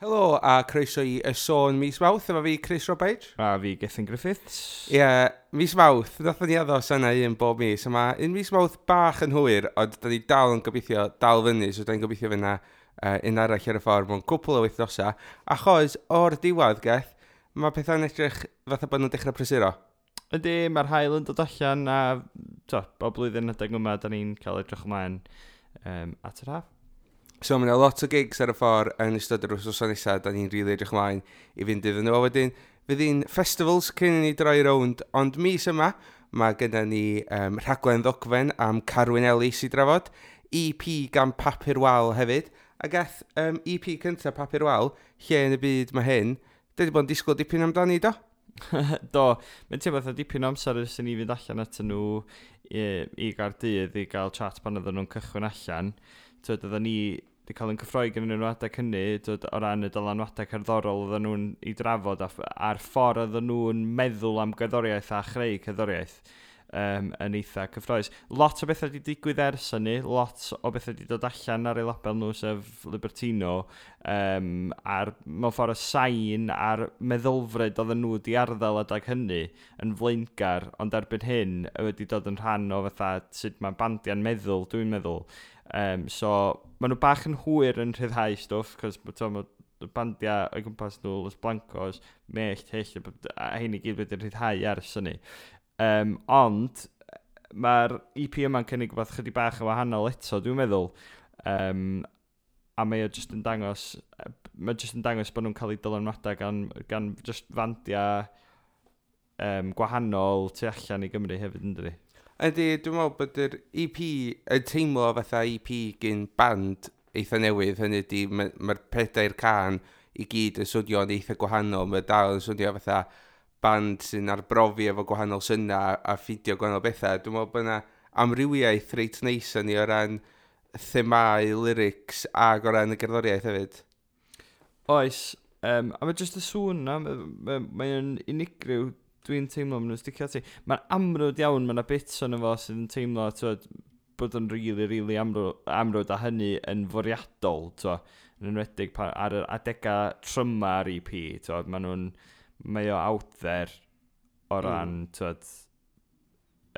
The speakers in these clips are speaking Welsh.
Helo, a croeso i y sôn mis mawth, efo fi Chris Robage. A fi Gethin Griffiths. Ie, yeah, mis mawth, nath ni addos yna un bob mis, yma un mis mawth bach yn hwyr, ond da ni dal yn gobeithio dal fyny, so da ni'n gobeithio fyna uh, un arall ar y ffordd mewn cwpl o weithnosa, achos o'r diwedd, Geth, mae pethau'n edrych fatha bod nhw'n dechrau prysuro. Ydy, mae'r hael yn dod allan a to, o blwyddyn adeg yma, da ni'n cael edrych ymlaen um, at yr haf. So mae yna lot o gigs ar y ffordd yn ystod yr wrthnos nesaf, da ni'n rili edrych ymlaen i fynd iddyn nhw. A wedyn, fydd hi'n festivals cyn i ni droi rownd, ond mis yma mae gyda ni um, rhaglen ddogfen am Carwyn Ellis i drafod, EP gan Papur Wal hefyd, a gath um, EP cyntaf Papur Wal, lle yn y byd mae hyn, dydy bod yn disgwyl dipyn amdani do? do, mae'n teimlo fatha dipyn o amser ers i ni fynd allan at nhw i, i Gardydd i gael chat pan oedden nhw'n cychwyn allan. Tyd, oedden ni wedi cael yn cyffroi gan nhw'n adeg hynny o ran y dylanwadau cerddorol oedden nhw'n i drafod a'r ffordd oedden nhw'n meddwl am gyddoriaeth a chreu cyddoriaeth um, yn eitha cyffroes. Lot o bethau wedi digwydd ers hynny, lot o bethau wedi dod allan ar ei label nhw sef Libertino, um, a'r mewn ffordd y sain a'r meddylfryd oedden nhw wedi arddel adag hynny yn flaengar, ond erbyn hyn wedi dod yn rhan o fatha sut mae bandiau'n meddwl, dwi'n meddwl, Um, so, maen nhw bach yn hwyr yn rhyddhau stwff, cos mae y bandiau o gwmpas nhw, Los Blancos, Mellt, Hell, a hyn i gyd wedi'n rhyddhau ar y syni. Um, ond, mae'r EP yma'n cynnig rhywbeth chydig bach yn wahanol eto, dwi'n meddwl. Um, a mae o jyst yn dangos, mae jyst yn dangos bod nhw'n cael eu dylanwadau gan, gan just fandiau um, gwahanol tu allan i Gymru hefyd, yn ynddi? Ydy, dwi'n meddwl bod yr EP yn teimlo fatha EP gyn band eitha newydd, hynny ydy mae'r ma pedair can i gyd yn swnio'n eitha gwahanol, mae dal yn swnio fatha band sy'n arbrofi efo gwahanol syna a ffidio gwahanol bethau. Dwi'n meddwl bod yna amrywiaeth reit neis yn ni o ran themau, lyrics ac o ran y gerddoriaeth hefyd. Oes, um, a mae jyst y sŵn na, mae'n ma, ma, ma unigryw dwi'n teimlo maen nhw'n sticio ati. Mae'n amrwyd iawn, mae'n yna bits o'n efo sydd yn teimlo twyd, bod yn rili, really, rili really amrwyd, amrwyd a hynny yn fwriadol, twa, yn enwedig ar yr adegau tryma ar EP, twa, maen nhw'n, mae o out there o hmm. ran, mm. twyd,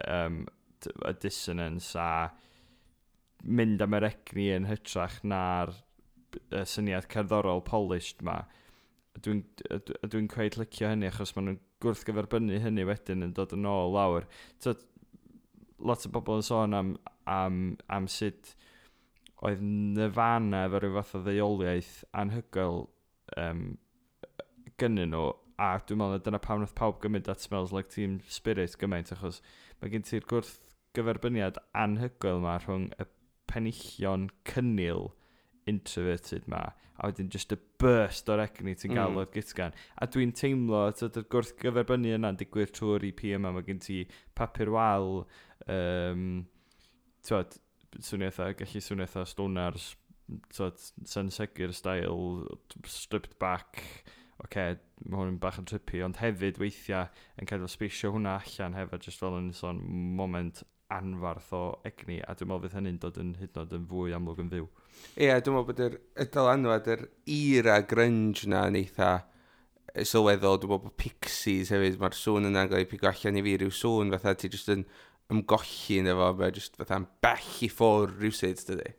um, y dissonance a mynd am yr egni yn hytrach na'r syniad cerddorol polished ma. Dwi'n dwi, dwi, dwi, dwi licio hynny achos maen nhw'n gwrthgyferbynnu hynny wedyn yn dod yn ôl lawr. So, lot o bobl yn sôn am, am, am sut oedd Nirvana efo rhyw fath o ddeuoliaeth anhygoel um, gynnyn nhw a dwi'n meddwl dyna pam wnaeth pawb gymryd at Smells Like Team Spirit gymaint achos mae gen ti'r gwrth gyferbyniad anhygoel yma rhwng y penillion cynnil introverted ma, a wedyn just y burst o'r egni ti'n gael mm. o'r gitgan. A dwi'n teimlo, tyd, yr gwrth gyferbynnu yna'n digwydd trwy'r EP yma, mae gen ti papur wal, um, tyd, swnio eitha, gallu swnio eitha stonars, tyd, sensegur style, stripped back, oce, okay, mae hwn yn bach yn trippy, ond hefyd weithiau yn cael fel speisio hwnna allan hefyd, just fel yn son moment anfarth o egni, a dwi'n meddwl fydd hynny'n dod yn hyd yn oed yn fwy amlwg yn fyw. Ie, yeah, dwi'n meddwl bod yr dylanwad, yr era grunge na yn eitha sylweddol, dwi'n meddwl bod Pixies hefyd, mae'r sŵn yna'n gael ei pigo allan i fi rhyw sŵn, fatha ti jyst yn ymgolli yn efo, mae jyst fatha'n bell i ffwrdd rhywsyd, dydy.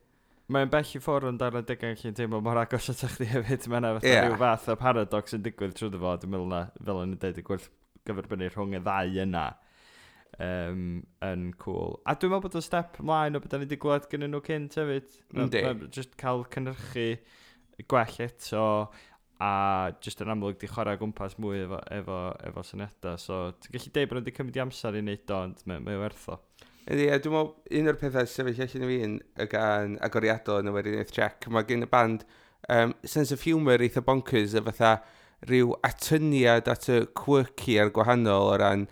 Mae'n bell i ffwrdd yn darn o degau chi'n teimlo mor agos at chdi hefyd, Mae'n yna yeah. rhyw fath o paradox yn digwydd trwy ddefo, dwi'n meddwl na, fel yn y dweud, y gwrth gyferbynnu rhwng y ddau yna um, yn cool. A dwi'n meddwl bod y step mlaen o beth da ni wedi gweld gyda nhw cynt hefyd. Yndi. Just cael cynrychu gwell eto a just yn amlwg di chwarae gwmpas mwy efo, efo, efo syniadau. So ti'n gallu deud bod nhw wedi cymryd i amser i wneud o, ond mae'n mae werth o. Ydy, a dwi'n meddwl un o'r pethau sefyll allan i fi yn y gan agoriadol yn y weriniaeth Jack, mae gen y band um, sense of humour eitha bonkers a fatha rhyw atyniad at y quirky ar gwahanol o ran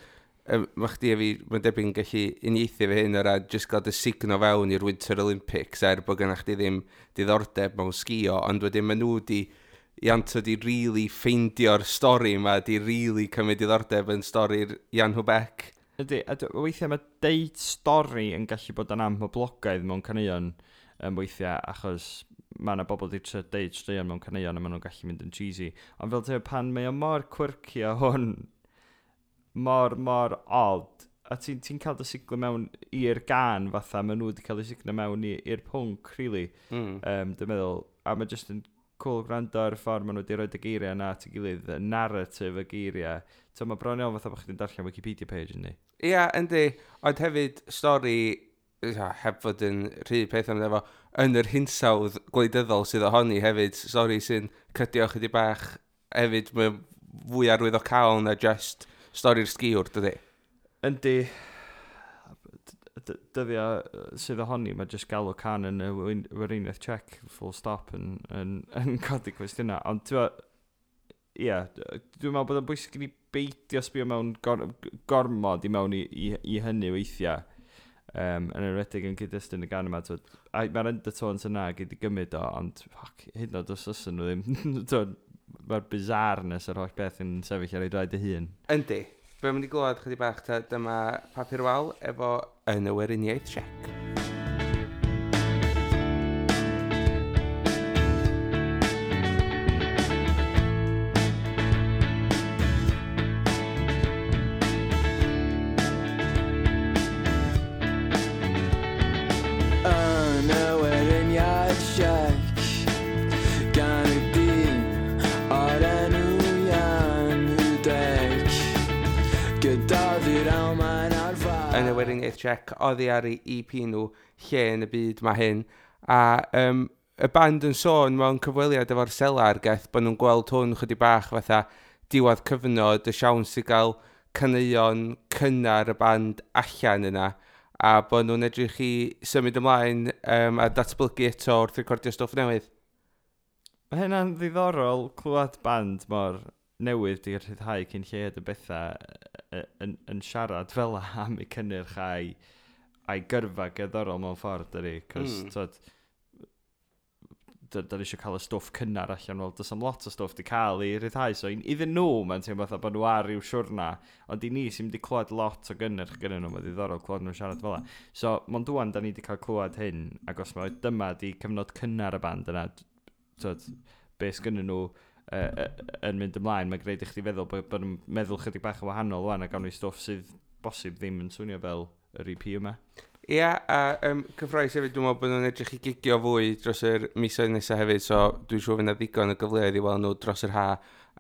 mae chdi a fi, mae'n debyg yn gallu uniaethu fe hyn o ran jyst gael dy signo fewn i'r Winter Olympics er bod gennych chi ddim diddordeb mewn sgio, ond wedyn maen nhw di Ianto di really ffeindio'r stori yma, di really cymryd diddordeb yn stori'r Ian Hwbec. Ydy, a weithiau mae deud stori yn gallu bod yn amhoblogaidd mewn caneuon um, weithiau, achos mae yna bobl wedi deud straeon mewn caneuon a maen nhw'n gallu mynd yn cheesy. Ond fel te, pan mae o mor quirky a hwn mor, mor odd. A ti'n ti, cael dy siglo mewn i'r gan fatha, maen nhw wedi cael dy siglo mewn i'r pwnc, really, mm. um, dwi'n meddwl. A mae jyst yn cool gwrando ar y ffordd maen nhw wedi rhoi y geiriau yna at y gilydd, y narrative y geiriau. So mae bron iawn fatha bod chdi'n darllen Wikipedia page yn ni. Ia, yeah, yndi. Ond hefyd, stori, heb fod yn rhy peth ond efo, yn yr hinsawdd gwleidyddol sydd ohoni hefyd, stori sy'n cydio chydig bach hefyd, mae fwy arwydd o cael na just stori'r sgiwr, dydy? Yndi. Dyddiau sydd ohoni, mae jyst galw can yn y Weriniaeth Czech, full stop, yn, yn, yn codi cwestiynau. Ond ti'n ie, dwi'n meddwl bod o'n bwysig i ni beidio sbio mewn gor gormod i mewn i, i, i hynny weithiau. Um, yn enwedig yn cyd-destun y gan yma. Mae'r undertones yna gyd i gymryd o, ond fuck, hyd yn oed os ysyn nhw ddim. mae'r bizar yr holl beth yn sefyll ar ei draed y hun. Yndi. Fe'n mynd i glywed chydig bach ta dyma papur wal efo yn y weriniaeth siec. oddi ar ei EP nhw lle yn y byd mae hyn. A um, y band yn sôn mewn cyfweliad efo'r selar geth bod nhw'n gweld hwn chydig bach fatha diwedd cyfnod y siawns i gael caneuon cynnar y band allan yna a bod nhw'n edrych i symud ymlaen um, a datblygu eto wrth recordio stwff newydd. Mae hynna'n ddiddorol clywed band mor newydd di rhyddhau cyn lled y bethau yn, yn siarad fel am eu cynnyrch a'i a'i gyrfa gyddorol mewn ffordd, dydy, cos, mm. tyd, dyn eisiau cael y stwff cynnar allan, wel, dys am lot o stwff di cael i ryddhau, so iddyn nhw, mae'n teimlo fatha bod nhw ar ryw siwrna, ond i ni sy'n wedi clywed lot o gynnyrch gyda nhw, mae'n ddiddorol clywed nhw'n siarad fel la. So, mae'n dwan, da ni wedi cael clywed hyn, ac os mae dyma di cyfnod cynnar y band yna, tyd, be sgynnyn nhw, uh, e, uh, e, yn mynd ymlaen, mae'n gwneud i chdi feddwl bod yn meddwl chydig bach yn wahanol wan a gawn ni stwff sydd bosib ddim yn swnio fel yr EP yma. Ia, yeah, a um, cyffroes hefyd, dwi'n meddwl bod nhw'n edrych i gigio fwy dros yr misoedd nesaf hefyd, so dwi'n siŵr fydd na ddigon o gyfleoedd i weld nhw dros yr ha.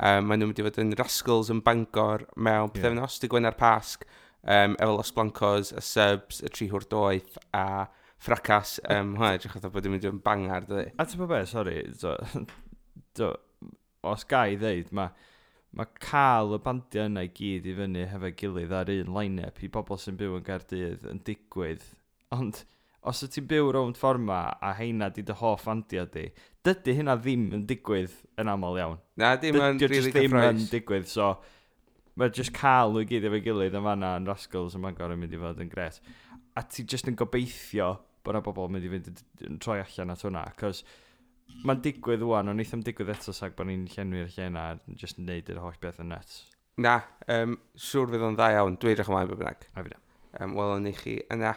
Um, maen nhw'n mynd i fod yn Rascals yn Bangor mewn yeah. pethefnos, di Gwenar Pasg, um, efo Los Blancos, y Subs, y Tri Hwrdoeth, a Fracas. Um, hwnna, edrych oedd bod yn mynd yn bangar, dwi. A ti'n bod be, sori, do, do, os gai ddeud, mae mae cael y bandiau yna i gyd i fyny hefo'i gilydd ar un line-up i bobl sy'n byw yn Gaerdydd yn digwydd. Ond os y ti'n byw rownd fforma a heina di dy hoff bandiau di, dydy hynna ddim yn digwydd yn aml iawn. Na, dim yn really ddim yn digwydd, so mae jyst cael nhw i gyd efo'i gilydd yn fanna yn Rascals yn Mangor yn mynd i fod yn gret. A ti jyst yn gobeithio bod yna bobl yn mynd i fynd yn troi allan at hwnna, cos Mae'n digwydd wwan, ond eithaf digwydd eto sag bod ni'n llenwi'r lle yna, jyst yn neud yr holl beth yn net. Na, um, siŵr fydd o'n dda iawn, dwi'n edrych ymlaen bod bynnag. A fi da. Um, Wel, yn i chi yna.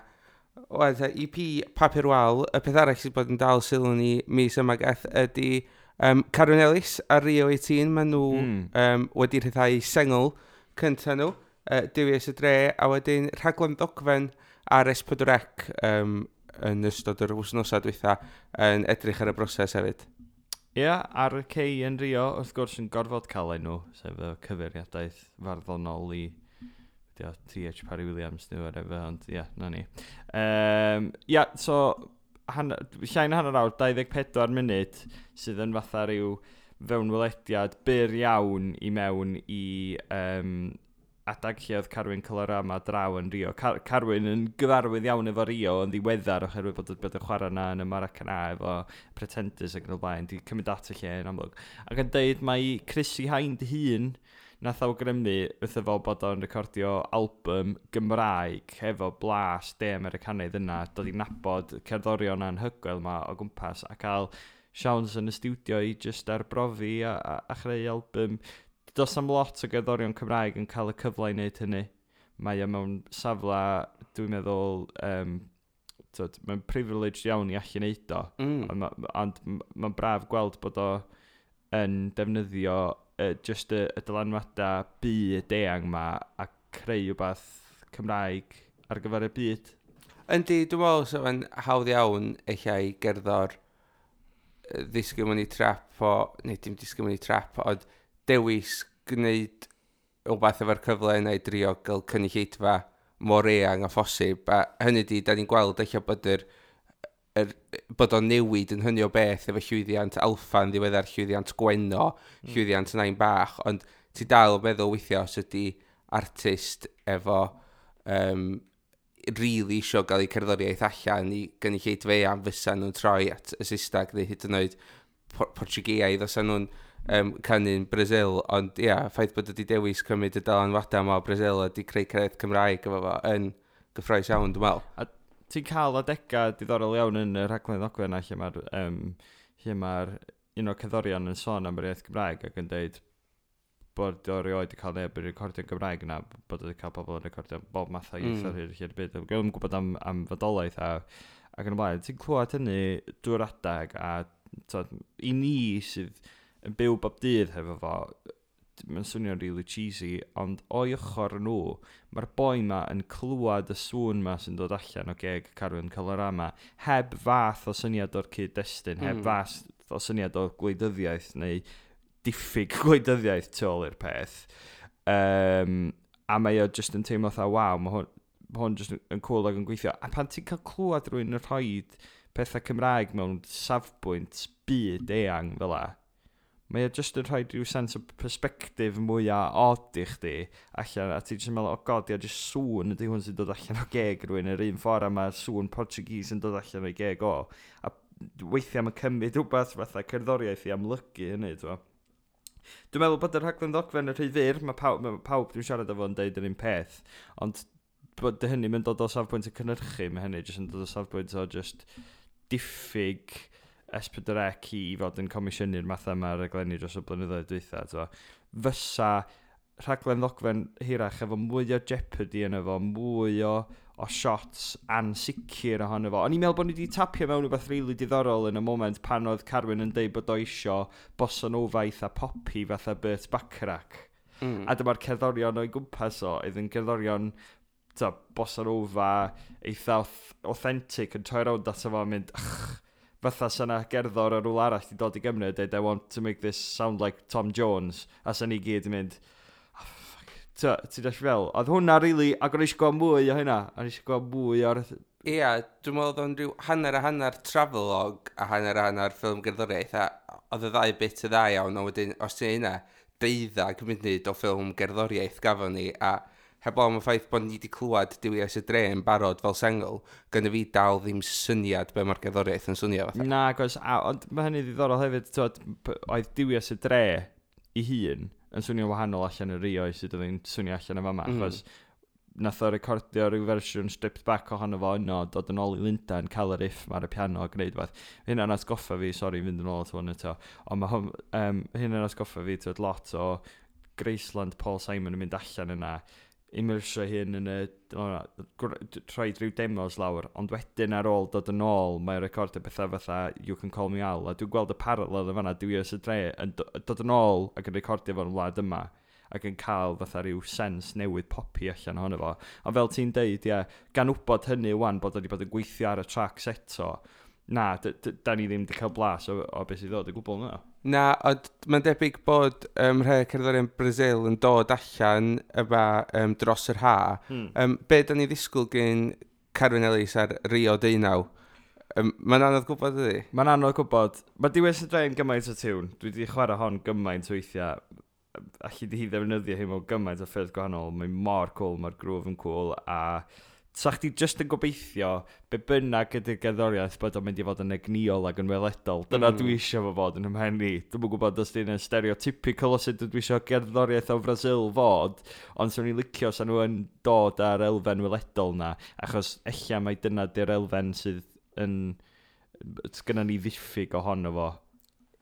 Oed, EP Papur Wal, y peth arall sydd bod yn dal sylw ni mis yma gath ydy um, Carwyn Ellis a Rio 18, maen nhw mm. um, wedi rhyddhau sengl cynta nhw, uh, Dewies y Dre, a wedyn rhaglen ddogfen ar S4C um, yn ystod yr wsnosau dwytha yn edrych ar y broses hefyd. Ie, yeah, ar y cei yn Rio, wrth gwrs yn gorfod cael enw, sef y cyfeiriadaeth farddonol i dio, TH Parry Williams neu whatever, ond ie, yeah, na ni. Um, ia, yeah, so, han, llain hanner awr, 24 munud, sydd yn fatha rhyw fewnwelediad byr iawn i mewn i um, adag lle oedd Carwyn Colorama draw yn Rio. Car Carwyn yn gyfarwydd iawn efo Rio yn ddiweddar oherwydd bod, bod y chwarae yna yn y Maracana efo Pretenders ac yn y blaen. Di cymryd at y lle yn amlwg. Ac yn deud mae Chrissy Hind hun nath awgrymu wrth efo bod o'n recordio album Gymraeg hefo blas de Americanaidd yna, dod i nabod cerddorion anhygoel yma o gwmpas a cael siawns yn y studio i just arbrofi a, a, a chreu album Does am lot o gerddorion Cymraeg yn cael y cyfle i wneud hynny. Mae o mewn safle, dwi'n meddwl, um, tyd, mae'n privileged iawn i allu wneud o, mm. ond mae'n ma, ma braf gweld bod o yn defnyddio uh, just y, y dylanwadau byd eang ma a creu rhywbeth Cymraeg ar gyfer y byd. Yndi, dwi'n meddwl sef yn hawdd iawn eich i gerddor ddisgymwn i trap o, neu dim disgymwn i trap, ond dewis gwneud rhywbeth efo'r cyfle yna i drio gael cynulleidfa mor eang a phosib. A hynny di, da ni'n gweld eich bod yr, yr, bod o'n newid yn hynny o beth efo llwyddiant alffa yn ddiweddar llwyddiant gwenno, mm. llwyddiant nain bach, ond ti dal o meddwl weithio os ydy artist efo um, really isio gael eu cerddoriaeth allan i gynulleidfa lleid am fysa nhw'n troi at y Saesneg neu hyd yn oed Portugeaidd os nhw'n um, canu'n Brazil, ond ia, yeah, ffaith bod ydi dewis cymryd y dylanwadau yma o Brazil a di creu cred Cymraeg efo fo yn gyffroes iawn, dwi'n meddwl. A ti'n cael adega diddorol iawn yn y rhaglen ddogfen yna lle mae'r um, lle mae'r un o'r cyddorion yn sôn am yr iaith Gymraeg ac yn dweud bod o rioed i cael neb yn recordio'n Gymraeg yna, bod wedi cael pobl yn recordio bob mathau ieitho'r mm. hyn i'r byd. Gwyd yn gwybod am, am fodolaeth a, ac yn y blaen. Ti'n clywed hynny drwy'r adeg a to, i ni sydd yn byw bob dydd hefo fo, mae'n swnio'n really cheesy, ond o'i ochr nhw, mae'r boi ma yn clywed y sŵn ma sy'n dod allan o geg Carwyn Colorama, heb fath o syniad o'r cyd-destun, heb mm. fath o syniad o'r gwleidyddiaeth neu diffyg gwleidyddiaeth tu ôl i'r peth. Um, a mae o just yn teimlo tha, waw, mae hwn, ma hwn just yn cool ac yn gweithio. A pan ti'n cael clywed rhywun yn rhoi pethau Cymraeg mewn safbwynt byd eang fel la, mae o jyst yn rhoi rhyw sens o perspektif mwy a od i chdi allan, a ti'n just meddwl, o god, ia, jyst sŵn ydy hwn sy'n dod allan o geg rwy'n yr un ffordd, a mae sŵn Portuguese yn dod allan o'i geg o. A weithiau mae cymryd rhywbeth fatha cerddoriaeth i amlygu hynny, ti'n Dwi'n meddwl bod y rhaglen ddogfen yn rhy fyr, mae pawb, mae pawb dwi'n siarad efo yn deud yr un peth, ond bod hynny mynd dod o safbwynt y cynnyrchu, mae hynny jyst yn dod o safbwynt o just diffyg S4C e i fod yn comisiynu'r matha mae'r eglenni dros y blynyddoedd dwytha. Fysa rhaglen ddogfen hirach efo mwy o jeopardy yn efo, mwy o, o shots ansicr ohono fo. O'n i'n meddwl bod ni wedi tapio mewn rhywbeth rili really diddorol yn y moment pan oedd Carwyn yn deud bod o isio bosonofaidd a popi fatha Bert Bacharach. Mm. A dyma'r cerddorion o'i gwmpas o, oedd yn cerddorion ta, bossa nova eitha authentic yn troi rownd ato fo a mynd, ych, fatha sa gerddor o rŵl arall i dod i Gymru a dweud, I want to make this sound like Tom Jones, a sa i gyd yn mynd, oh, ti ddech fel, oedd hwnna rili, really, ac o'n eisiau gweld mwy o hynna, o'n eisiau gweld mwy o'r... Ia, dwi'n meddwl oedd o'n rhyw hanner a hanner travelog a hanner a hanner ffilm gerddoriaeth, a oedd y ddau bit y ddau iawn, a wedyn, os ti'n hynna, deuddag munud o ffilm gerddoriaeth gafon ni, a heblaw am y ffaith bod ni wedi clywed Dilias y Dre yn barod fel sengl, gyda fi dal ddim syniad be mae'r gerddoriaeth yn swnio fatha. Na, gos, a, ond mae hynny ddiddorol hefyd, tywed, oedd Dilias y Dre i hun yn swnio wahanol allan y rio sydd oedd yn swnio allan y fama, mm. achos nath o recordio rhyw fersiwn stripped back ohono fo yno, dod yn ôl i Lundain, cael y riff mae'r piano a gwneud fath. Hynna'n atgoffa fi, sori, fynd yn ôl at hwn eto, ond mae um, hynna'n atgoffa fi, tywed, lot o Graceland Paul Simon yn mynd allan yna, immersio hyn yn y... Rhaid rhyw demos lawr, ond wedyn ar ôl dod yn ôl, mae recordio pethau fatha You Can Call Me Al, a dwi'n gweld y parallel yn fanna, dwi os y dre, yn dod yn ôl ac yn recordio fo'n wlad yma ac yn cael fatha rhyw sens newydd popi allan ohono fo. Ond fel ti'n deud, ia, gan wybod hynny wan bod wedi bod yn gweithio ar y tracks eto, na, da ni ddim wedi cael blas o, o beth sydd ddod y gwbl yna. Na, ond mae'n debyg bod um, rhai cerddorion Brazil yn dod allan yma um, dros yr ha. Hmm. Um, be da ni ddisgwyl gen Carwyn Ellis ar Rio Deinau? Um, mae'n anodd gwybod ydy? Mae'n anodd gwybod. Mae diwedd sy'n draen gymaint o tiwn. Dwi wedi chwarae hon gymaint weithiau. Alli di hi ddefnyddio hi mewn gymaint o ffyrdd gwahanol. Mae'n mor cool, mae'r grwf yn cool a... Cool, sa chdi just yn gobeithio be bynnag ydy'r gerddoriaeth bod o'n mynd i fod yn egniol ac yn weledol. Dyna mm. dwi eisiau fo fod yn ymhenni. Dwi'n gwybod os dyn stereotypical o sut dwi eisiau gerddoriaeth o Brasil fod, ond sy'n ni'n licio sa nhw yn dod ar elfen weledol na, achos ella mai dyna di'r elfen sydd yn gyda ni ddiffyg ohono fo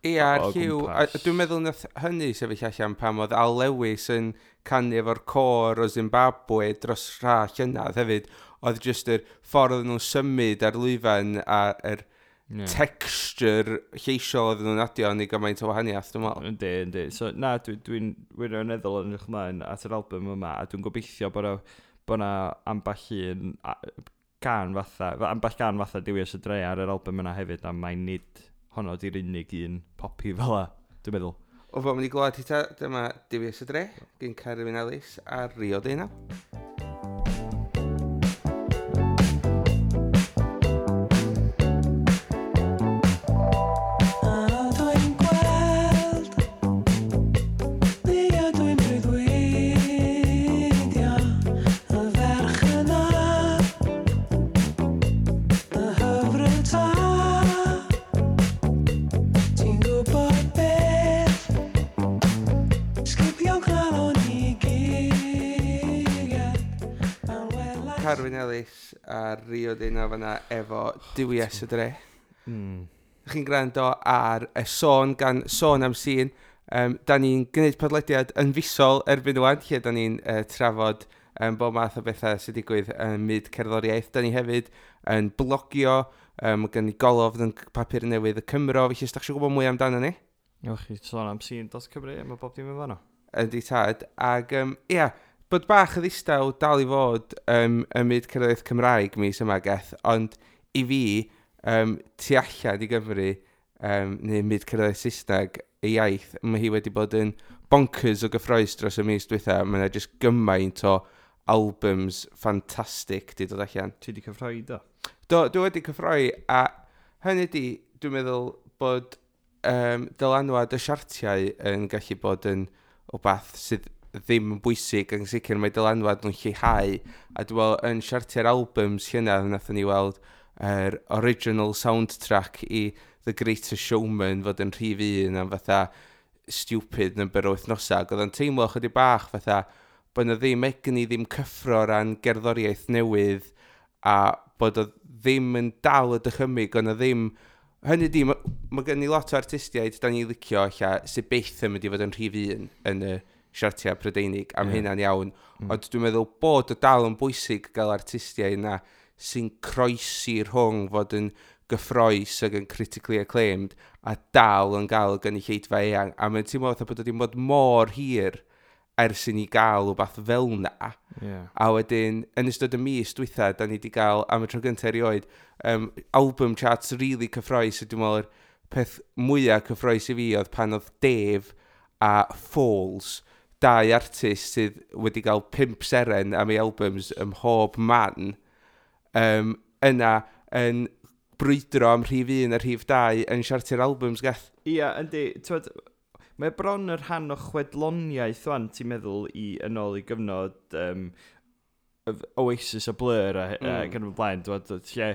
Ia, ar hiw. Dwi'n meddwl nath hynny sefyll allan pam oedd Al Lewis yn canu efo'r cor o Zimbabwe dros rha llynydd hefyd. Oedd jyst yr ffordd oedden nhw'n symud ar lwyfan a yr yeah. texture lleisiol oedden nhw'n adio ni gymaint o wahaniaeth, dwi'n meddwl. Yndi, yndi. So, na, dwi'n dwi, dwi wirioneddol yn eich mlaen at yr album yma, a dwi'n gobeithio bod yna amball un gan fatha, amball gan fatha diwyos y dre ar yr album yna hefyd, a mae'n nid honno di'r unig un popi fel la, dwi'n meddwl. O fo, mynd i glwad i ta, dyma Divius y Dre, gyn Carwyn Ellis a Rio Deinal. trio deuno fyna efo DWS y dre. Mm. Chi'n gwrando ar y sôn gan sôn am sîn. Um, da ni'n gwneud podlediad yn fusol erbyn nhw'n, lle da ni'n uh, trafod um, bob math o bethau sydd wedi digwydd yn um, myd cerddoriaeth. Da ni hefyd yn blogio, um, gan ni golofd yn papur newydd y Cymro, felly ysdach chi'n gwybod mwy amdano ni? Ewch chi sôn am sîn dos Cymru, mae bob dim yn fanno. Yndi tad, ac um, ia, yeah, bod bach y ddistaw dal i fod um, ymyd cyrraedd Cymraeg mis yma geth, ond i fi, um, tu allan i Gymru, um, neu myd cyrraedd Saesneg, y iaith, mae hi wedi bod yn bonkers o gyffroes dros y mis diwetha. Mae yna jyst gymaint o albums ffantastig di dod allan. Ti wedi cyffroi do? Do, dwi wedi cyffroi, a hynny di, dwi'n meddwl bod um, dylanwad y siartiau yn gallu bod yn o bath sydd ddim yn bwysig yn sicr mae dylanwad nhw'n lleihau. A dwi'n meddwl yn siartio'r albums hynna wnaethon ni weld yr er original soundtrack i The Greatest Showman fod yn rhif un am fatha stupid number o wythnosau ac oedd yn teimlo chydig bach fatha bod yna ddim egni ddim cyffro ran gerddoriaeth newydd a bod o ddim yn dal y dychymig ond o ddim hynny di mae ma gen i lot o artistiaid da ni licio alla sydd byth yn mynd i fod yn rhif un yn y siartiau prydeinig am yeah. hynna'n iawn. Mm. Ond dwi'n meddwl bod y dal yn bwysig gael artistiau yna sy'n croesi rhwng fod yn gyffroes ac yn critically acclaimed a dal yn gael y gynulleidfa eang. A mae'n teimlo fatha bod wedi bod mor hir ers i ni gael rhywbeth fel na. Yeah. A wedyn, yn ystod y mis dwytha, da ni wedi cael am y tro gyntaf erioed um, album charts really cyffroes. Dwi'n meddwl, peth mwyaf cyffroes i fi oedd pan oedd Dave a Falls dau artist sydd wedi cael pimp seren am ei albums ym mhob man um, yna yn brwydro am rhif 1 a rhif 2 yn siartu'r albums gath. Ia, yndi, twyd, mae bron yr rhan o chwedloniaeth o'n ti'n meddwl i yn ôl i gyfnod um, Oasis a Blur a, mm. ac gan y blaen, lle,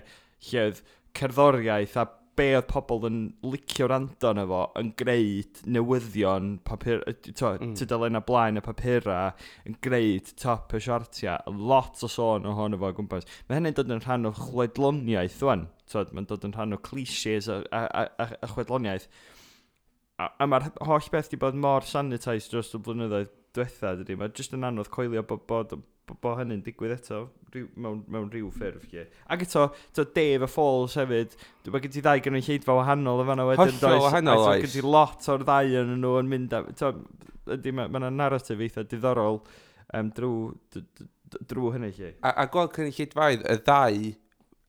lle oedd cerddoriaeth a be oedd pobl yn licio rando na fo yn gwneud newyddion papur, to, mm. tydalenna blaen y papura yn gwneud top y siartia. Lot o sôn o fo o gwmpas. Mae hynny'n dod yn rhan o chwedloniaeth wan. Mae'n dod yn rhan o clisies a, a, a, a chwedloniaeth. A, a mae'r holl beth di bod mor sanitised dros y blynyddoedd diwethaf, dydy. Mae jyst yn anodd coelio bod, bod bod hynny'n digwydd eto, ryw, mewn, mewn rhyw ffurf lle. Ac eto, to Dave a Falls hefyd, dwi'n bod gen ti ddau gynnu lleidfa wahanol o fanna wedyn. Hollol wahanol oes. Gen ti lot o'r ddau yn nhw yn mynd a... To, ydy, mae yna narratif eitha diddorol um, drwy, drwy hynny lle. A, a gweld cynnu lleidfaidd, y ddau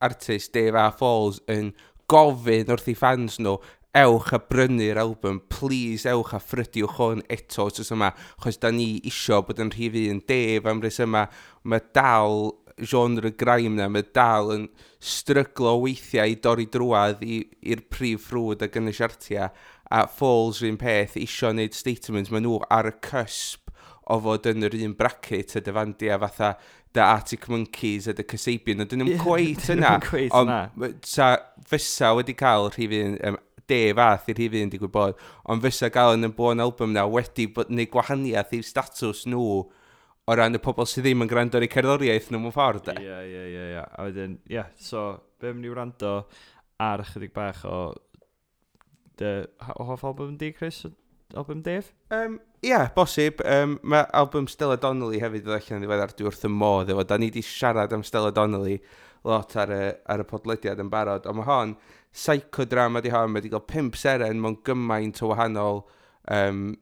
artist Dave a Falls yn gofyn wrth i fans nhw, ewch a brynu'r album, please ewch a ffrydiwch hwn eto os yma, chos da ni isio bod yn rhif un def am rhys yma, mae dal genre grime na, mae dal yn stryglo weithiau i dorri drwad i'r prif ffrwd ac yn y siartia, a Falls un peth isio wneud statement, mae nhw ar y cysp o fod yn yr un bracket y dyfandia fatha The Arctic Monkeys a The Kasabian, ond dyn nhw'n yeah, cweit yna. ond fysa wedi cael rhif un um, de fath i'r hifyd yn digwydd bod, ond fysa gael yn y blon album na wedi bod neu gwahaniaeth i'r statws nhw o ran y pobl sydd ddim yn gwrando ar eu cerddoriaeth nhw mewn ffordd. Ie, ie, ie, ie. A wedyn, ie, yeah, so, be mynd i wrando ar ychydig bach o dy hoff album di, Chris? Album Dave? Um, Ie, yeah, bosib. Um, mae album Stella Donnelly hefyd yn allan yn ddiweddar. Dwi wrth y modd efo. Da ni wedi siarad am Stella Donnelly lot ar y, ar y podlediad yn barod. Ond mae hon psychodrama di hon, mae wedi cael pimp seren mewn gymaint o wahanol, um,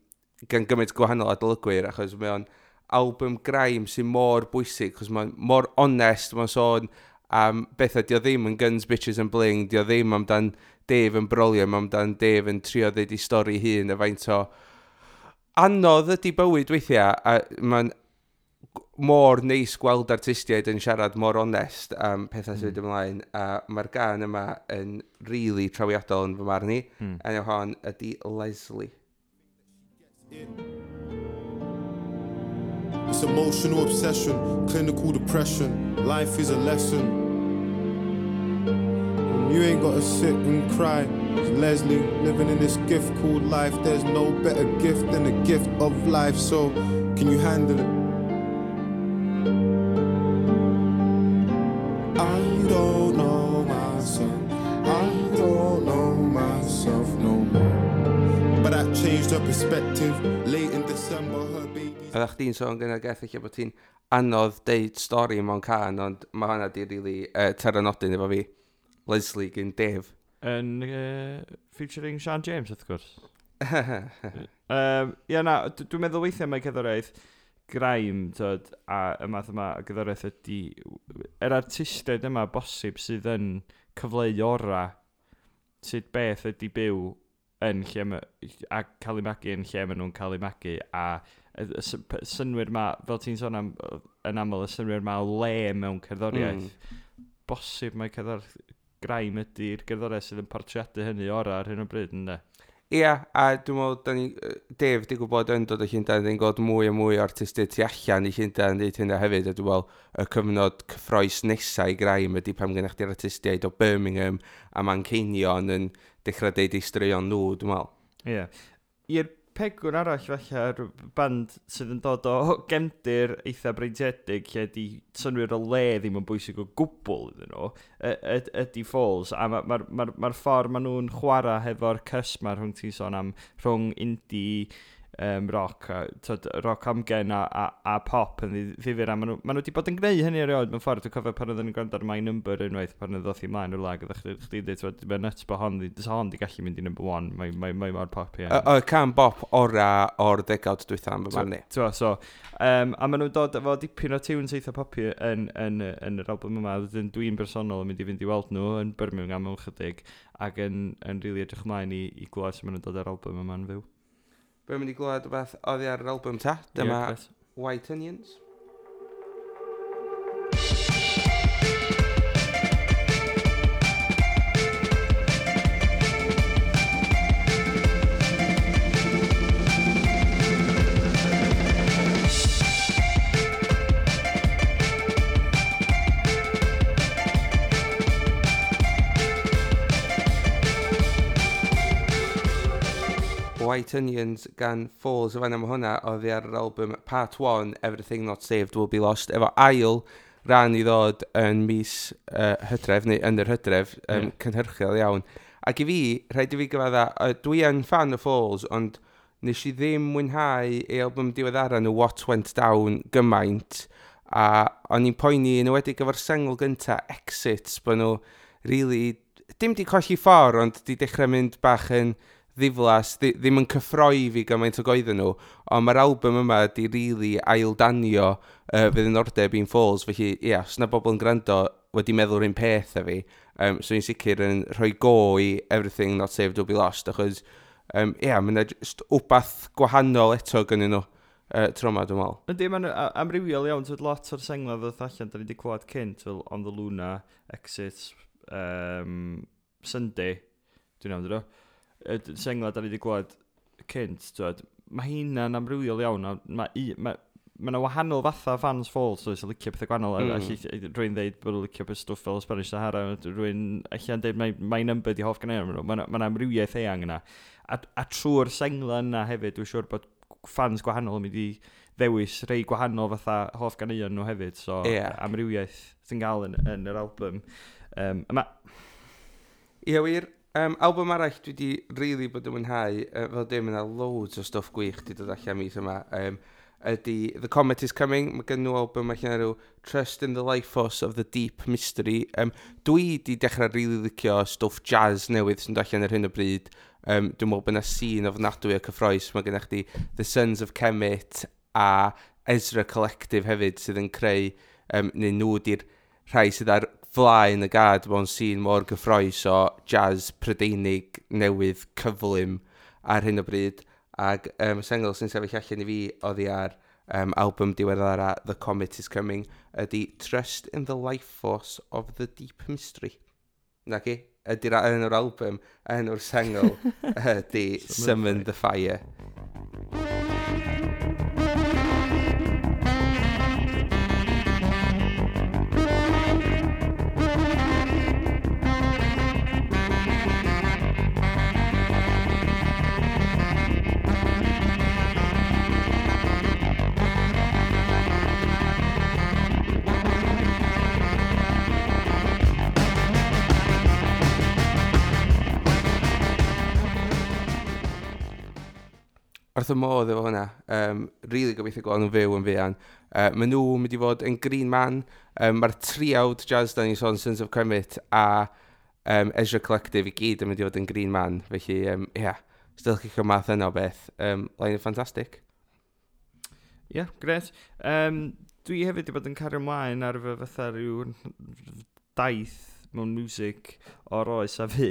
gan gymaint gwahanol adolygwyr, achos mae o'n album graim sy'n mor bwysig, achos mae'n mor onest, mae'n sôn am beth di o ddim yn guns, bitches and bling, di o ddim amdan Dave yn brolio, mae amdan Dave yn trio ddeud i stori hun, a faint o anodd ydy bywyd weithiau, a mae'n mor neis gweld artistiaid yn siarad mor onest am pethau sydd wedi ymlaen a mae'r gan yma yn rili really trawiadol yn fy marn i Mm. enw hon ydy Leslie It's emotional obsession, clinical depression. Life is a lesson. You ain't gotta sit and cry. It's Leslie living in this gift called life. There's no better gift than the gift of life. So, can you handle it? her perspective. Late in December, her baby's... Oeddech chdi'n sôn gyda Gethich bod ti'n anodd deud stori mewn can, ond mae hwnna di rili really, uh, teranodyn efo fi. Leslie gyn Dave. Yn uh, featuring Sean James, wrth gwrs. um, ia, na, dwi'n meddwl weithiau mae ceddoraeth graim, tyd, a y math yma, y gyddoraeth ydy, yr er artistiaid yma bosib sydd yn cyfleu ora, sydd beth ydy byw yn lle ma, a cael eu magu yn lle maen nhw'n cael eu magu a y synwyr ma, fel ti'n sôn am, yn aml, y synwyr ma o le mewn cerddoriaeth, mm. bosib mae cerddoriaeth graim ydy'r gerddoriaeth sydd yn portreadu hynny ora ar hyn o bryd ynddo. Ia, yeah, a dwi'n meddwl, da ni, Dave, di gwybod yn dod o Llundain, ni'n gweld mwy a mwy o artistiaid tu allan i Llundain yn dweud hynna hefyd, a dwi'n meddwl, y cyfnod cyffroes nesau i graim ydy pam gennych chi'r artistiaid o Birmingham a Manceinion yn dechrau deud ei straeon nhw, dwi'n meddwl. Ie. Yeah. I'r pegwn arall falle, yr band sydd yn dod o gemdir eitha breintiedig lle di synwyr o le ddim yn bwysig o gwbl iddyn nhw, ydy Falls, a mae'r ma, ma, ma, ma ffordd maen nhw'n chwarae hefo'r cysma rhwng ti'n sôn am rhwng indie um, rock, a, tyd, rock amgen a, a, a pop yn ddifur, a maen nhw, ma nhw wedi bod yn gwneud hynny erioed mewn ffordd, dwi'n cofio pan oedden ni'n gwrando ar My Number unwaith, pan oedd i mlaen o'r lag, a chdi dweud, ti'n dweud, nuts bod hon, dwi'n hon di gallu mynd i number one, mae mae, mae mor pop i Y can bop ora o'r degawd dwytha am fy ni. Twa, so, um, a maen nhw'n dod efo dipyn o tunes eitha popi yn, yn, yn, yn yr album yma, dwi'n dwi'n bersonol yn mynd i fynd i weld nhw yn Birmingham mewn chydig, ac yn, yn rili really edrych mlaen i, i glwad sy'n mynd yn dod ar album yma'n fyw. Be'n mynd i glywed o beth oddi ar yr album ta. Dyma yeah, White Onions. White Onions gan Falls, a fan am hwnna oedd ar yr album Part 1, Everything Not Saved Will Be Lost, efo ail ran i ddod yn mis uh, hydref, neu yn yr hydref, um, yeah. cynhyrchiol iawn. Ac i fi, rhaid i fi gyfadda, uh, dwi yn fan o Falls, ond nes i ddim mwynhau ei album diweddara nhw What Went Down gymaint, a o'n i'n poeni yn wedi gyfer sengl gynta Exits, bod nhw really, dim di colli ffordd, ond di dechrau mynd bach yn ddiflas, di, ddim yn cyffroi fi gymaint o goedden nhw, ond mae'r album yma di rili really aildanio uh, fydd yn ordeb i'n Falls, felly ia, yeah, os na bobl yn gwrando wedi meddwl rhywun peth a fi, um, so i'n sicr yn rhoi go i Everything Not Saved Will Be Lost, achos um, ia, yeah, mae'n just wbath gwahanol eto gynnyn nhw uh, tro yma, dwi'n meddwl. Ydy, mae'n amrywiol iawn, dwi'n lot o'r sengla ddod allan, da ni wedi clywed cynt, fel On the Luna, Exit, um, Sunday, dwi'n iawn, dwi'n y sengla da ni wedi gweld cynt, twed, mae hynna'n amrywiol iawn, a mae ma, ma yna wahanol fatha fans Falls, so sy'n licio pethau gwannol, mm. a mm-hmm. rwy'n dweud bod nhw'n licio beth stwff fel Spanish Sahara, rwy'n allan dweud mae mae'n number di hoff gan nhw, mae yna amrywiaeth eang yna. A, a trwy'r sengla yna hefyd, dwi'n siŵr bod fans gwahanol yn mynd i ddewis rei gwahanol fatha hoff ganeuon nhw hefyd, so yeah. amrywiaeth sy'n gael yn, yn yr album. Um, yma... Ie wir, Um, album arall dwi wedi really bod yn mwynhau, uh, fel dim yna loads o stwff gwych wedi dod allan mis yma, um, ydy The Comet Is Coming, mae gen nhw album allan ar yw Trust in the Life Force of the Deep Mystery. Um, dwi wedi dechrau really licio stwff jazz newydd sy'n dod allan ar hyn o bryd. Um, dwi'n meddwl bod yna sîn ofnadwy o cyffroes, mae gennych chi The Sons of Kemet a Ezra Collective hefyd sydd yn creu, um, neu nhw di'r rhai sydd ar flaen y gad mewn sîn mor gyffroes o jazz prydeinig newydd cyflym ar hyn o bryd. Ac um, sengl sy'n sefyll allan i fi oddi ar um, album diweddara The Comet Is Coming ydy Trust in the Life Force of the Deep Mystery. Na chi? Ydy'r enw'r album, enw'r sengl ydy Summon the Fire. Summon the Fire. wrth y modd efo hwnna. Um, really gobeithio gweld nhw'n fyw yn fuan. Uh, maen nhw mynd i fod yn Green Man. Um, Mae'r triawd jazz da ni'n sôn Sons of Kermit a um, Ezra Collective i gyd yn mynd i fod yn Green Man. Felly, ie, um, yeah, still chi'ch math yna o beth. Um, Lain yn ffantastig. Ie, yeah, gret. Um, dwi hefyd wedi bod yn cario ymlaen ar fy fatha rhyw daith mewn music o'r oes a fi.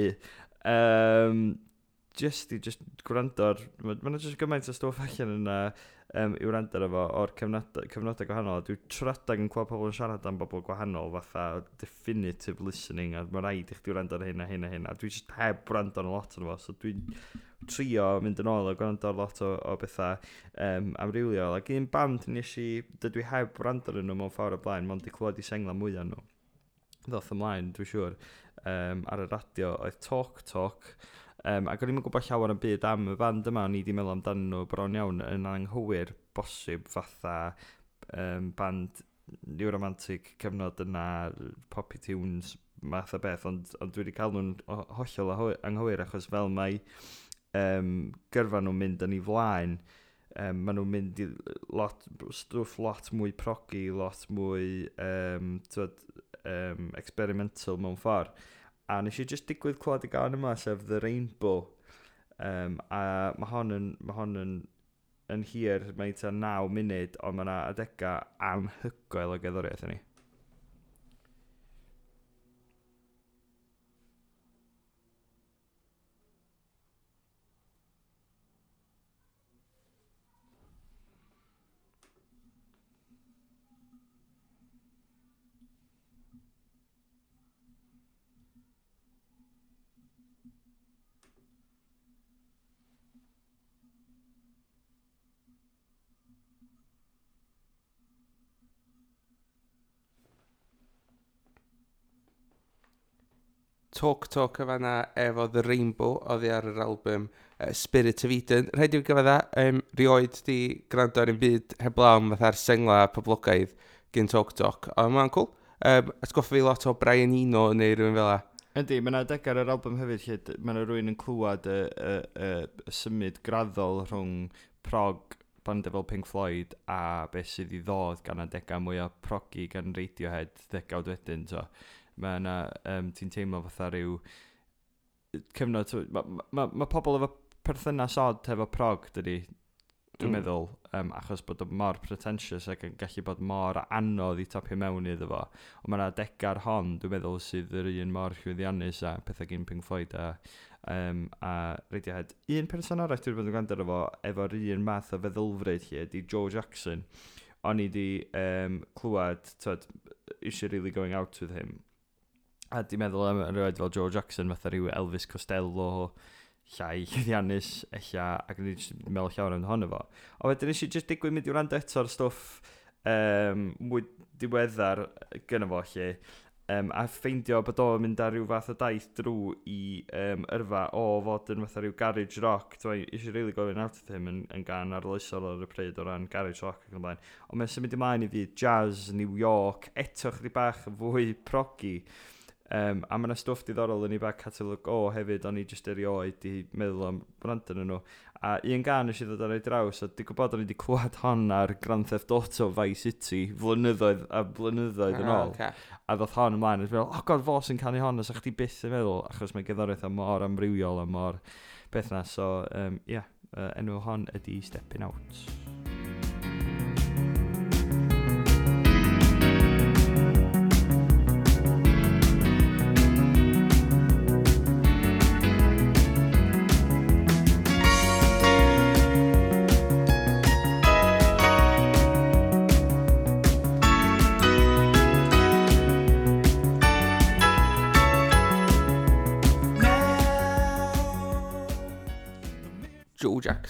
Um, just i just gwrando ar... Mae yna just gymaint o stwff allan yna um, i wrando ar efo o'r cyfnodau, cyfnodau gwahanol. Dwi'n tradag yn clywed pobl yn siarad am bobl gwahanol fatha definitive listening a mae rhaid i chdi wrando ar hyn a hyn a hyn a dwi just heb wrando ar lot o'n efo so dwi'n trio mynd yn ôl a gwrando ar lot o, o bethau um, amrywiol. Ac un band nes i dydw i heb wrando ar nhw mewn ffordd o blaen mond i clywed i sengla mwyaf nhw ddoth ymlaen dwi'n siŵr. Um, ar y radio oedd Talk Talk Um, ac o'n i'n gwybod llawer yn byd am y band yma, o'n i wedi meddwl amdano nhw bron iawn yn anghywir bosib fatha um, band neuromantic cyfnod yna, poppy tunes, math o beth, ond, ond dwi wedi cael nhw'n hollol anghywir achos fel mae um, gyrfa nhw'n mynd yn ei flaen, um, maen nhw'n mynd i lot, stwff lot mwy progi, lot mwy um, twyd, um, experimental mewn ffordd. A nes i just digwydd clywed y gan yma, sef The Rainbow. Um, a mae hon yn, ma hon yn, yn hir, mae ta 9 munud, ond mae yna adega anhygoel o gerddoriaeth yn ni. Talk Talk yma na efo The Rainbow oddi ar yr album uh, Spirit of Eden. Rhaid i'n gyfadda, um, rioed di gwrando ar un byd heblaw am fatha'r sengla poblogaidd gyn Talk Talk. Ond mae'n cool. Um, atgoffa fi lot o Brian Eno neu rhywun fel la. Ydy, mae yna adeg ar yr album hefyd lle mae yna rhywun yn clywed y, y, y, y symud graddol rhwng prog band fel Pink Floyd a beth sydd i ddod gan adegau mwy o progi gan Radiohead ddegawd wedyn. So mae yna, um, ti'n teimlo fatha rhyw cyfnod, mae ma, ma, ma pobl efo perthynas od efo prog, dydy, dwi'n mm. meddwl, um, achos bod o mor pretentious ac yn gallu bod mor anodd i topio mewn iddo fo. Ond mae yna degar hon, dwi'n meddwl, sydd yr un mor llwyddiannus a pethau gyn Pink Floyd a, um, a Radiohead. Un person arall dwi'n bod yn gwrando efo, efo'r un math o feddylfryd lle, di Joe Jackson. O'n i di um, clywed, tyd, eisiau really going out with him. A di meddwl am yn rhaid fel Joe Jackson, fatha rhyw Elvis Costello, llai llyddiannus, ella, ac yn meddwl llawer yn honno fo. O wedyn eisiau just digwydd mynd i wrando eto ar stwff um, mwy diweddar gyda fo lle, um, a ffeindio bod o'n mynd ar rhyw fath o daith drw i um, yrfa o fod yn fatha rhyw garage rock. Dwi eisiau really gofyn out of him yn, yn gan arloesol ar y pryd o ran garage rock ac yn blaen. Ond mae'n symud ymlaen i fi jazz, New York, eto chdi bach fwy progi. Um, a mae yna stwff diddorol yn ei back catalog o hefyd, o'n i jyst erioed i meddwl am brand yn nhw. A un gan nes i ddod ar ei draws, a di gwybod o'n i wedi clywed hon ar Grand Theft Auto Vice City flynyddoedd a blynyddoedd yn ah, ôl. Okay. A ddodd hon ymlaen, a dwi'n meddwl, o god, fo sy'n canu hon, os ych chi byth yn meddwl, achos mae gyddoriaeth am mor amrywiol a mor beth na. So, um, yeah, uh, enw hon ydi Stepping Out.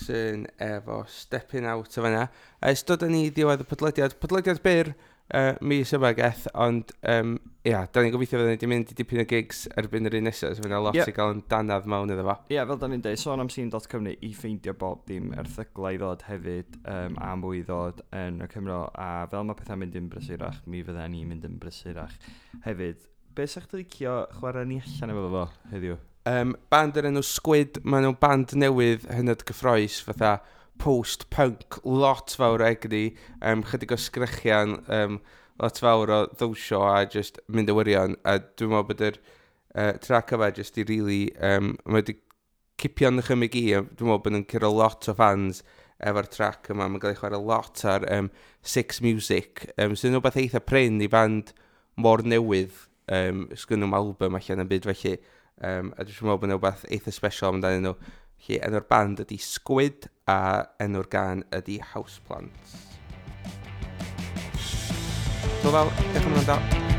Jackson efo Stepping Out o fanna. Ys dod ni diwedd y podlediad, podlediad byr uh, mis yma geth, ond um, ia, da ni'n gobeithio fydden ni wedi mynd i dipyn o gigs erbyn yr un nesaf, so fyna lot yep. i gael yn danad mewn iddo fo. Ia, yeah, fel da ni'n dweud, sôn am sy'n.cymru i ffeindio bob dim erthygla i ddod hefyd um, a mwy i ddod yn y Cymro, a fel mae pethau'n mynd yn brysurach, mi fydda ni'n mynd yn brysurach hefyd. Be sa'ch dod i chwarae ni allan efo fo heddiw? Um, band yr enw Squid, maen nhw'n band newydd hynod gyffroes, fatha post-punk, lot fawr o egni, um, chydig o sgrychian, um, lot fawr o ddowsio a just mynd y wirion. A dwi'n meddwl bod yr uh, track yma just i really, um, mae wedi cipio'n ychymig i, dwi'n meddwl bod nhw'n cyrra lot o fans efo'r track yma. Mae'n cael ei chwarae lot ar um, Six Music, um, sy'n rhywbeth eitha pryn i band mor newydd, um, sgyn nhw'n album allan yn byd felly. Um, a dwi'n meddwl bod nhw'n rhywbeth eitha special amdanyn nhw. Felly enw'r band ydy Squid a enw'r gan ydy Houseplants. Hwyl fawr, diolch yn fawr.